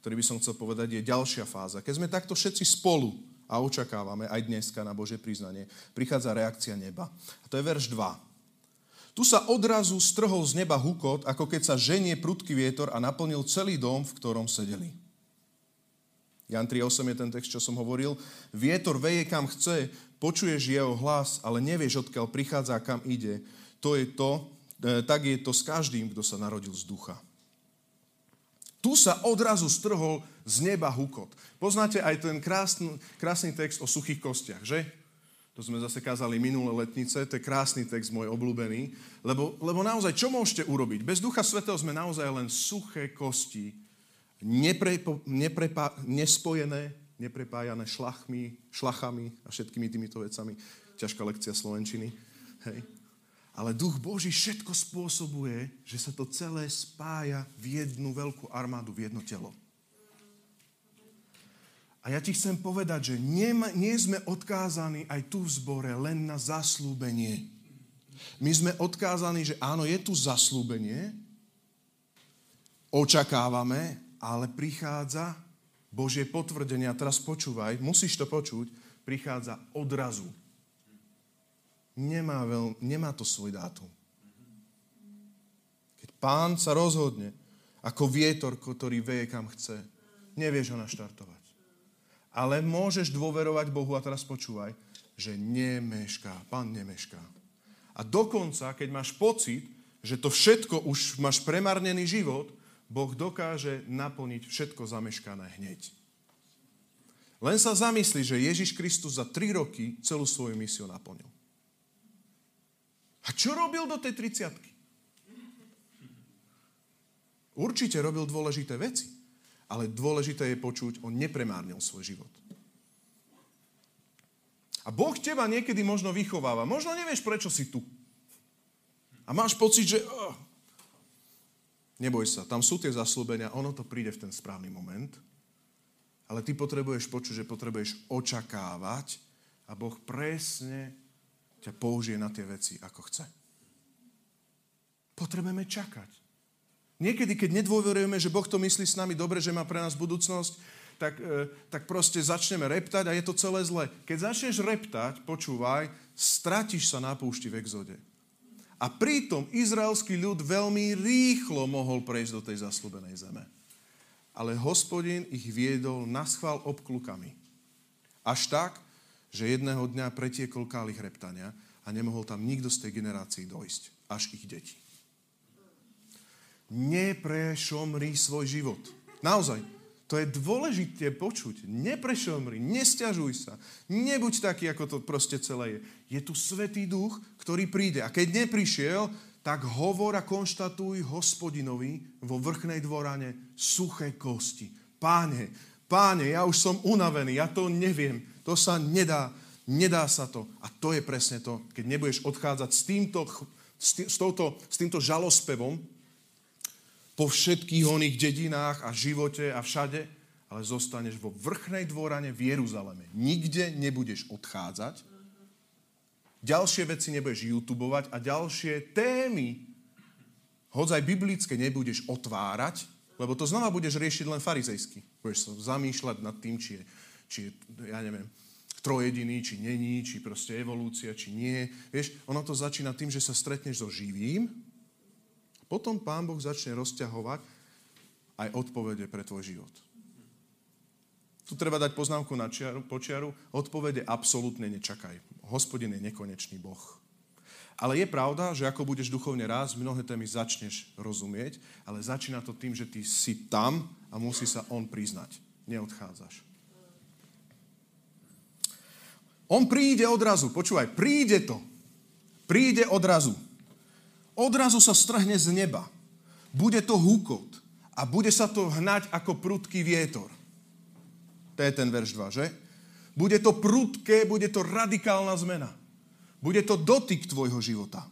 ktorý by som chcel povedať, je ďalšia fáza. Keď sme takto všetci spolu a očakávame aj dneska na Bože priznanie, prichádza reakcia neba. A to je verš 2. Tu sa odrazu strhol z neba hukot, ako keď sa ženie prudký vietor a naplnil celý dom, v ktorom sedeli. Jan 3.8 je ten text, čo som hovoril. Vietor veje kam chce, počuješ jeho hlas, ale nevieš, odkiaľ prichádza a kam ide. To je to, e, tak je to s každým, kto sa narodil z ducha. Tu sa odrazu strhol z neba hukot. Poznáte aj ten krásny, krásny text o suchých kostiach, že? To sme zase kázali minulé letnice, to je krásny text môj obľúbený, lebo, lebo naozaj, čo môžete urobiť? Bez Ducha Svetého sme naozaj len suché kosti, nepre, neprepa, nespojené, neprepájané šlachmi, šlachami a všetkými týmito vecami. Ťažká lekcia slovenčiny. Hej. Ale duch Boží všetko spôsobuje, že sa to celé spája v jednu veľkú armádu, v jedno telo. A ja ti chcem povedať, že nie, nie sme odkázaní aj tu v zbore len na zaslúbenie. My sme odkázaní, že áno, je tu zaslúbenie, očakávame, ale prichádza Božie potvrdenie. A teraz počúvaj, musíš to počuť, prichádza odrazu nemá, veľ, nemá to svoj dátum. Keď pán sa rozhodne, ako vietor, ktorý veje kam chce, nevieš ho naštartovať. Ale môžeš dôverovať Bohu a teraz počúvaj, že nemešká. Pán nemešká. A dokonca, keď máš pocit, že to všetko už máš premarnený život, Boh dokáže naplniť všetko zameškané hneď. Len sa zamysli, že Ježiš Kristus za tri roky celú svoju misiu naplnil. A čo robil do tej 30 Určite robil dôležité veci, ale dôležité je počuť, on nepremárnil svoj život. A Boh teba niekedy možno vychováva. Možno nevieš, prečo si tu. A máš pocit, že... Oh, neboj sa, tam sú tie zaslúbenia, ono to príde v ten správny moment. Ale ty potrebuješ počuť, že potrebuješ očakávať a Boh presne ťa použije na tie veci, ako chce. Potrebujeme čakať. Niekedy, keď nedôverujeme, že Boh to myslí s nami dobre, že má pre nás budúcnosť, tak, e, tak proste začneme reptať a je to celé zle. Keď začneš reptať, počúvaj, stratíš sa na púšti v exode. A pritom izraelský ľud veľmi rýchlo mohol prejsť do tej zaslúbenej zeme. Ale hospodin ich viedol na schvál obklukami. Až tak, že jedného dňa pretiekol kálich reptania a nemohol tam nikto z tej generácii dojsť, až ich deti. Neprešomri svoj život. Naozaj, to je dôležité počuť. Neprešomri, nestiažuj sa. Nebuď taký, ako to proste celé je. Je tu Svetý Duch, ktorý príde. A keď neprišiel, tak hovor a konštatuj hospodinovi vo vrchnej dvorane suché kosti. Páne, páne, ja už som unavený, ja to neviem. To sa nedá. Nedá sa to. A to je presne to, keď nebudeš odchádzať s týmto, s, touto, s týmto žalospevom po všetkých oných dedinách a živote a všade, ale zostaneš vo vrchnej dvorane v Jeruzaleme. Nikde nebudeš odchádzať, ďalšie veci nebudeš youtubovať a ďalšie témy, hoď aj biblické, nebudeš otvárať, lebo to znova budeš riešiť len farizejsky. Budeš sa zamýšľať nad tým, či je, či ja neviem, trojediný, či není, či proste evolúcia, či nie. Vieš, ono to začína tým, že sa stretneš so živým, potom Pán Boh začne rozťahovať aj odpovede pre tvoj život. Tu treba dať poznámku na čiaru, počiaru. Odpovede absolútne nečakaj. Hospodin je nekonečný Boh. Ale je pravda, že ako budeš duchovne rásť, mnohé témy začneš rozumieť, ale začína to tým, že ty si tam a musí sa on priznať. Neodchádzaš. On príde odrazu, počúvaj, príde to. Príde odrazu. Odrazu sa strhne z neba. Bude to húkot a bude sa to hnať ako prudký vietor. To je ten verš 2, že? Bude to prudké, bude to radikálna zmena. Bude to dotyk tvojho života.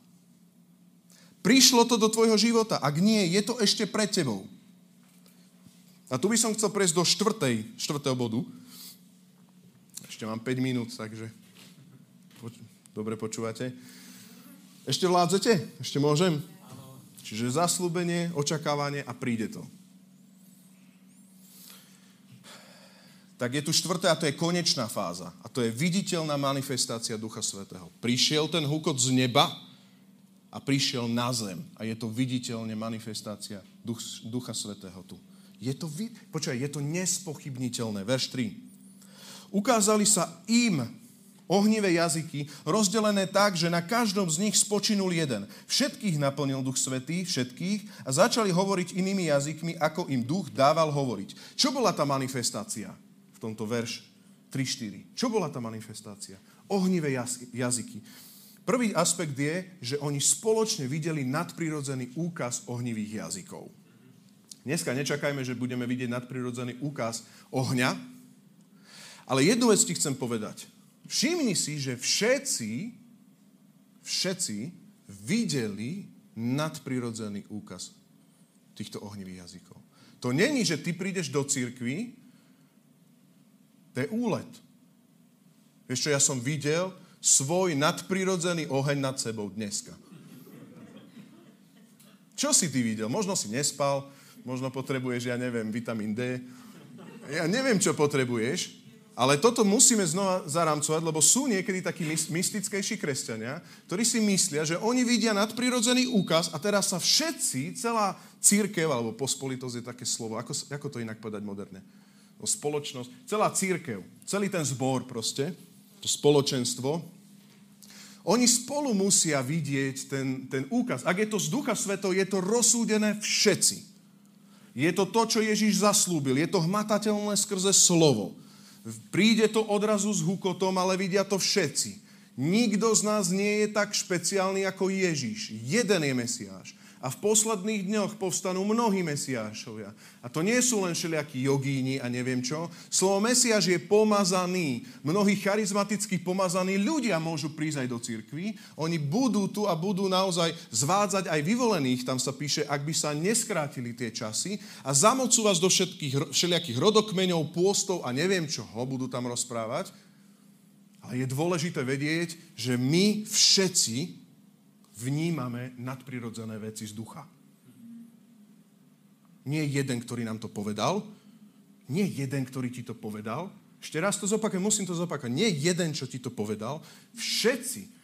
Prišlo to do tvojho života. Ak nie, je to ešte pred tebou. A tu by som chcel prejsť do štvrtej, štvrtého bodu. Ešte mám 5 minút, takže dobre počúvate. Ešte vládzete? Ešte môžem? Čiže zaslúbenie, očakávanie a príde to. tak je tu štvrté a to je konečná fáza. A to je viditeľná manifestácia Ducha Svetého. Prišiel ten hukot z neba a prišiel na zem. A je to viditeľne manifestácia Duch, Ducha Svetého tu. Je to, počkaj, je to nespochybniteľné. Verš 3. Ukázali sa im ohnivé jazyky, rozdelené tak, že na každom z nich spočinul jeden. Všetkých naplnil Duch Svetý, všetkých, a začali hovoriť inými jazykmi, ako im Duch dával hovoriť. Čo bola tá manifestácia? v tomto verš 3-4. Čo bola tá manifestácia? Ohnivé jazyky. Prvý aspekt je, že oni spoločne videli nadprirodzený úkaz ohnivých jazykov. Dneska nečakajme, že budeme vidieť nadprirodzený úkaz ohňa, ale jednu vec ti chcem povedať. Všimni si, že všetci, všetci videli nadprirodzený úkaz týchto ohnivých jazykov. To není, že ty prídeš do církvy to je úlet. Vieš čo, ja som videl svoj nadprirodzený oheň nad sebou dneska. Čo si ty videl? Možno si nespal, možno potrebuješ, ja neviem, vitamín D. Ja neviem, čo potrebuješ, ale toto musíme znova zaramcovať, lebo sú niekedy takí mystickejší kresťania, ktorí si myslia, že oni vidia nadprirodzený úkaz a teraz sa všetci, celá církev, alebo pospolitosť je také slovo, ako, ako to inak povedať moderne? spoločnosť, celá církev, celý ten zbor proste, to spoločenstvo, oni spolu musia vidieť ten, ten úkaz. Ak je to z Ducha Svetov, je to rozsúdené všetci. Je to to, čo Ježíš zaslúbil. Je to hmatateľné skrze slovo. Príde to odrazu s hukotom, ale vidia to všetci. Nikto z nás nie je tak špeciálny ako Ježíš. Jeden je Mesiáš. A v posledných dňoch povstanú mnohí mesiášovia. A to nie sú len všelijakí jogíni a neviem čo. Slovo mesiáš je pomazaný. Mnohí charizmaticky pomazaní ľudia môžu prísť aj do cirkvi. Oni budú tu a budú naozaj zvádzať aj vyvolených. Tam sa píše, ak by sa neskrátili tie časy a zamocú vás do všetkých všelijakých rodokmeňov, pôstov a neviem čo budú tam rozprávať. Ale je dôležité vedieť, že my všetci vnímame nadprirodzené veci z ducha. Nie jeden, ktorý nám to povedal, nie jeden, ktorý ti to povedal, ešte raz to zopakujem, musím to zopakovať. Nie jeden, čo ti to povedal, všetci.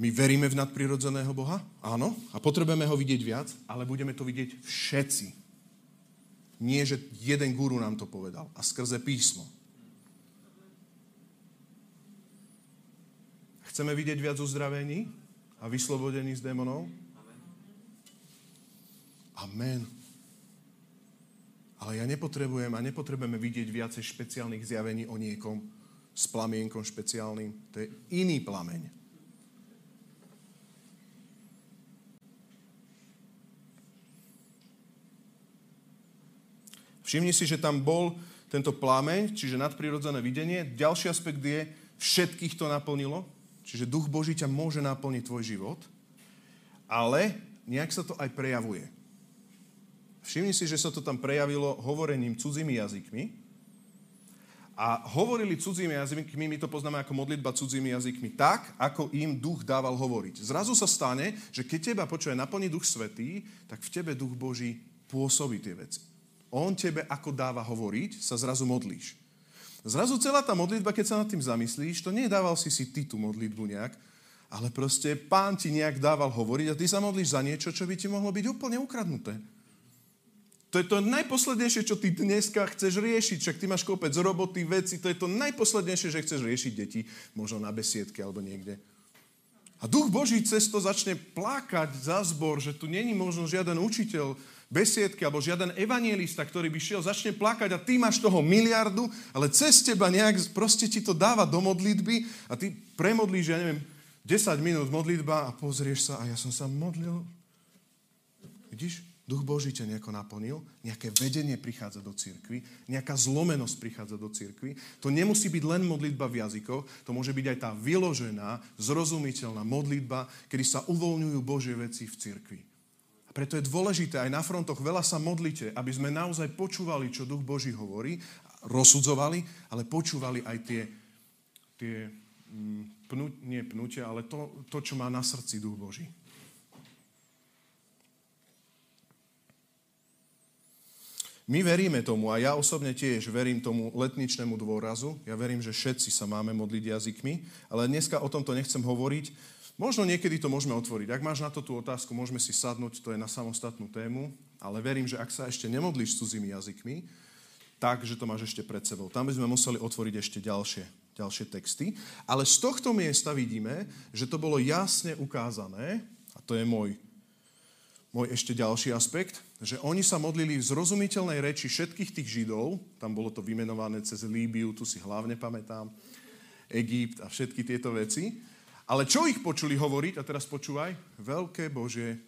My veríme v nadprirodzeného Boha, áno, a potrebujeme ho vidieť viac, ale budeme to vidieť všetci. Nie, že jeden guru nám to povedal a skrze písmo. Chceme vidieť viac uzdravení? A vyslobodení z démonov? Amen. Ale ja nepotrebujem a nepotrebujeme vidieť viacej špeciálnych zjavení o niekom s plamienkom špeciálnym. To je iný plameň. Všimni si, že tam bol tento plameň, čiže nadprirodzené videnie. Ďalší aspekt je, všetkých to naplnilo. Čiže duch Boží ťa môže naplniť tvoj život, ale nejak sa to aj prejavuje. Všimni si, že sa to tam prejavilo hovorením cudzími jazykmi. A hovorili cudzími jazykmi, my to poznáme ako modlitba cudzími jazykmi, tak, ako im duch dával hovoriť. Zrazu sa stane, že keď teba počuje naplní duch svetý, tak v tebe duch Boží pôsobí tie veci. On tebe ako dáva hovoriť, sa zrazu modlíš. Zrazu celá tá modlitba, keď sa nad tým zamyslíš, to nedával si si ty tú modlitbu nejak, ale proste pán ti nejak dával hovoriť a ty sa modlíš za niečo, čo by ti mohlo byť úplne ukradnuté. To je to najposlednejšie, čo ty dneska chceš riešiť. Však ty máš kopec roboty, veci, to je to najposlednejšie, že chceš riešiť deti, možno na besiedke alebo niekde. A duch Boží cez to začne plakať za zbor, že tu není možno žiaden učiteľ besiedky alebo žiaden evangelista, ktorý by šiel, začne plakať a ty máš toho miliardu, ale cez teba nejak proste ti to dáva do modlitby a ty premodlíš, ja neviem, 10 minút modlitba a pozrieš sa a ja som sa modlil. Vidíš? Duch Boží ťa nejako naplnil, nejaké vedenie prichádza do cirkvy, nejaká zlomenosť prichádza do cirkvy. To nemusí byť len modlitba v jazykoch, to môže byť aj tá vyložená, zrozumiteľná modlitba, kedy sa uvoľňujú Božie veci v cirkvi. Preto je dôležité, aj na frontoch veľa sa modlite, aby sme naozaj počúvali, čo Duch Boží hovorí, rozsudzovali, ale počúvali aj tie, tie mm, pnu, nie pnutia, ale to, to, čo má na srdci Duch Boží. My veríme tomu a ja osobne tiež verím tomu letničnému dôrazu. Ja verím, že všetci sa máme modliť jazykmi, ale dneska o tomto nechcem hovoriť. Možno niekedy to môžeme otvoriť. Ak máš na to tú otázku, môžeme si sadnúť, to je na samostatnú tému, ale verím, že ak sa ešte nemodlíš cudzími jazykmi, tak, že to máš ešte pred sebou. Tam by sme museli otvoriť ešte ďalšie, ďalšie texty. Ale z tohto miesta vidíme, že to bolo jasne ukázané, a to je môj môj ešte ďalší aspekt, že oni sa modlili v zrozumiteľnej reči všetkých tých Židov, tam bolo to vymenované cez Líbiu, tu si hlavne pamätám, Egypt a všetky tieto veci. Ale čo ich počuli hovoriť, a teraz počúvaj, veľké Božie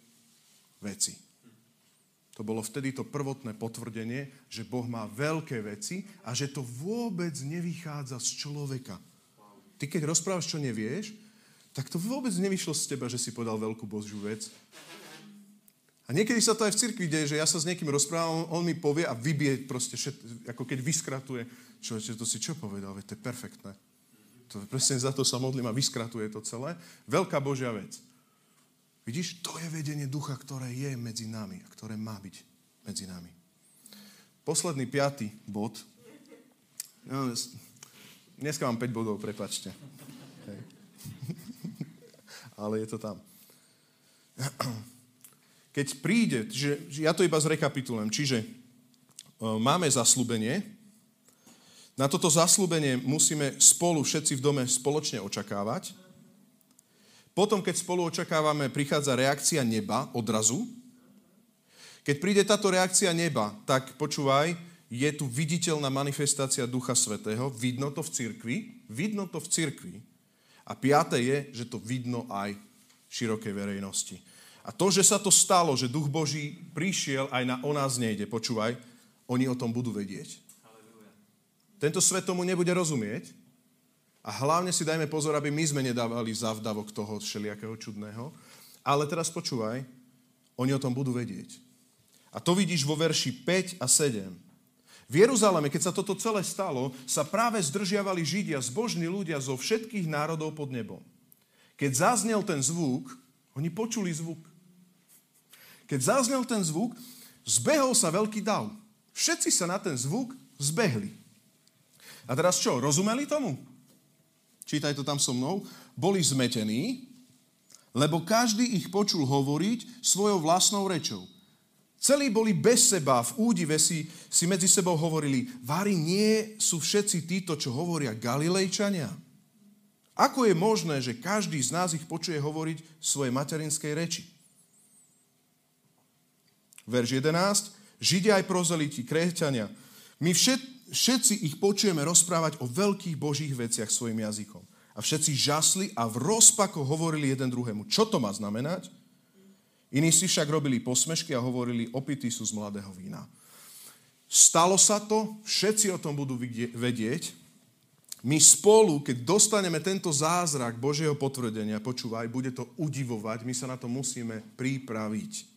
veci. To bolo vtedy to prvotné potvrdenie, že Boh má veľké veci a že to vôbec nevychádza z človeka. Ty keď rozprávaš, čo nevieš, tak to vôbec nevyšlo z teba, že si podal veľkú Božiu vec, a niekedy sa to aj v cirkvi deje, že ja sa s niekým rozprávam, on mi povie a vybie proste, všet, ako keď vyskratuje. Čo, to si čo povedal? Veď to je perfektné. To, presne za to sa modlím a vyskratuje to celé. Veľká Božia vec. Vidíš, to je vedenie ducha, ktoré je medzi nami a ktoré má byť medzi nami. Posledný piatý bod. No, dneska mám 5 bodov, prepačte. Hej. Ale je to tam keď príde, že, ja to iba zrekapitulujem, čiže e, máme zaslúbenie, na toto zaslúbenie musíme spolu všetci v dome spoločne očakávať. Potom, keď spolu očakávame, prichádza reakcia neba odrazu. Keď príde táto reakcia neba, tak počúvaj, je tu viditeľná manifestácia Ducha Svetého, vidno to v cirkvi, vidno to v cirkvi. A piaté je, že to vidno aj v širokej verejnosti. A to, že sa to stalo, že Duch Boží prišiel, aj na o nás nejde, počúvaj, oni o tom budú vedieť. Tento svet tomu nebude rozumieť a hlavne si dajme pozor, aby my sme nedávali zavdavok toho všelijakého čudného. Ale teraz počúvaj, oni o tom budú vedieť. A to vidíš vo verši 5 a 7. V Jeruzaleme, keď sa toto celé stalo, sa práve zdržiavali Židia, zbožní ľudia zo všetkých národov pod nebom. Keď zaznel ten zvuk, oni počuli zvuk. Keď zaznel ten zvuk, zbehol sa veľký dav. Všetci sa na ten zvuk zbehli. A teraz čo, rozumeli tomu? Čítaj to tam so mnou. Boli zmetení, lebo každý ich počul hovoriť svojou vlastnou rečou. Celí boli bez seba, v údive si, si medzi sebou hovorili, Vári, nie sú všetci títo, čo hovoria Galilejčania? Ako je možné, že každý z nás ich počuje hovoriť svojej materinskej reči? verš 11, Židia aj prozeliti, kréťania, my všet, všetci ich počujeme rozprávať o veľkých božích veciach svojim jazykom. A všetci žasli a v rozpako hovorili jeden druhému. Čo to má znamenať? Iní si však robili posmešky a hovorili, opití sú z mladého vína. Stalo sa to, všetci o tom budú vedieť. My spolu, keď dostaneme tento zázrak Božieho potvrdenia, počúvaj, bude to udivovať, my sa na to musíme pripraviť.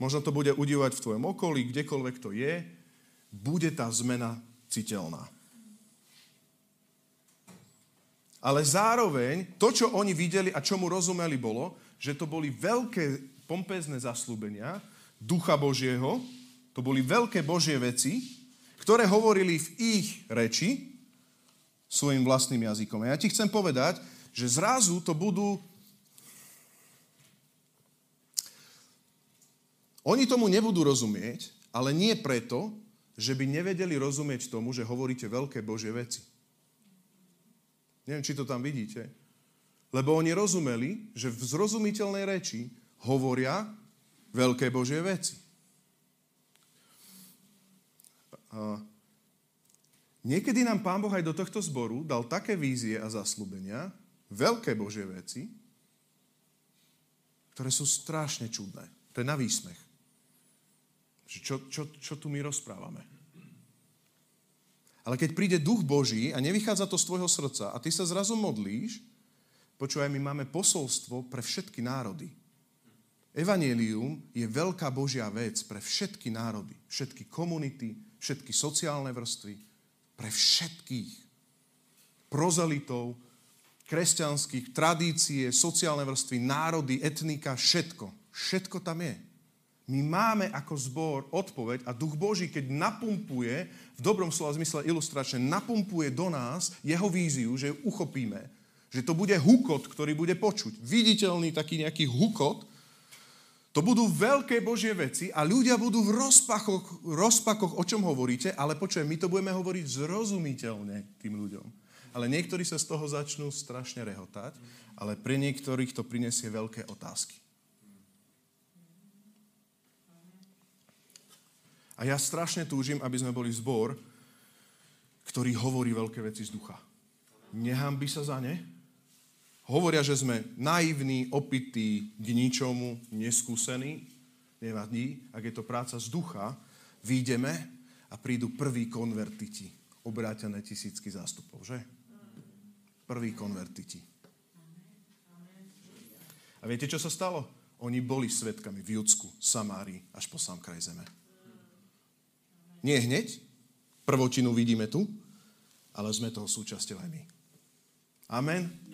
možno to bude udívať v tvojom okolí, kdekoľvek to je, bude tá zmena citeľná. Ale zároveň to, čo oni videli a čomu rozumeli, bolo, že to boli veľké pompezné zaslúbenia Ducha Božieho, to boli veľké Božie veci, ktoré hovorili v ich reči svojim vlastným jazykom. A ja ti chcem povedať, že zrazu to budú... Oni tomu nebudú rozumieť, ale nie preto, že by nevedeli rozumieť tomu, že hovoríte veľké Božie veci. Neviem, či to tam vidíte. Lebo oni rozumeli, že v zrozumiteľnej reči hovoria veľké Božie veci. A niekedy nám Pán Boh aj do tohto zboru dal také vízie a zaslúbenia, veľké Božie veci, ktoré sú strašne čudné. To je na výsmech. Čo, čo, čo tu my rozprávame? Ale keď príde duch Boží a nevychádza to z tvojho srdca a ty sa zrazu modlíš, počúvaj, my máme posolstvo pre všetky národy. Evangelium je veľká Božia vec pre všetky národy, všetky komunity, všetky sociálne vrstvy, pre všetkých. Prozelitov, kresťanských, tradície, sociálne vrstvy, národy, etnika, všetko. Všetko tam je. My máme ako zbor odpoveď a Duch Boží, keď napumpuje, v dobrom slova zmysle ilustračne, napumpuje do nás jeho víziu, že ju uchopíme, že to bude hukot, ktorý bude počuť. Viditeľný taký nejaký hukot, to budú veľké Božie veci a ľudia budú v rozpakoch, rozpakoch o čom hovoríte, ale počujem, my to budeme hovoriť zrozumiteľne tým ľuďom. Ale niektorí sa z toho začnú strašne rehotať, ale pre niektorých to prinesie veľké otázky. A ja strašne túžim, aby sme boli zbor, ktorý hovorí veľké veci z ducha. by sa za ne. Hovoria, že sme naivní, opití, k ničomu, neskúsení. Nevadí, ak je to práca z ducha, výjdeme a prídu prví konvertiti. Obrátené tisícky zástupov, že? Prví konvertiti. A viete, čo sa stalo? Oni boli svetkami v Judsku, Samárii, až po sám kraj zeme. Nie hneď, prvotinu vidíme tu, ale sme toho súčasťou aj my. Amen.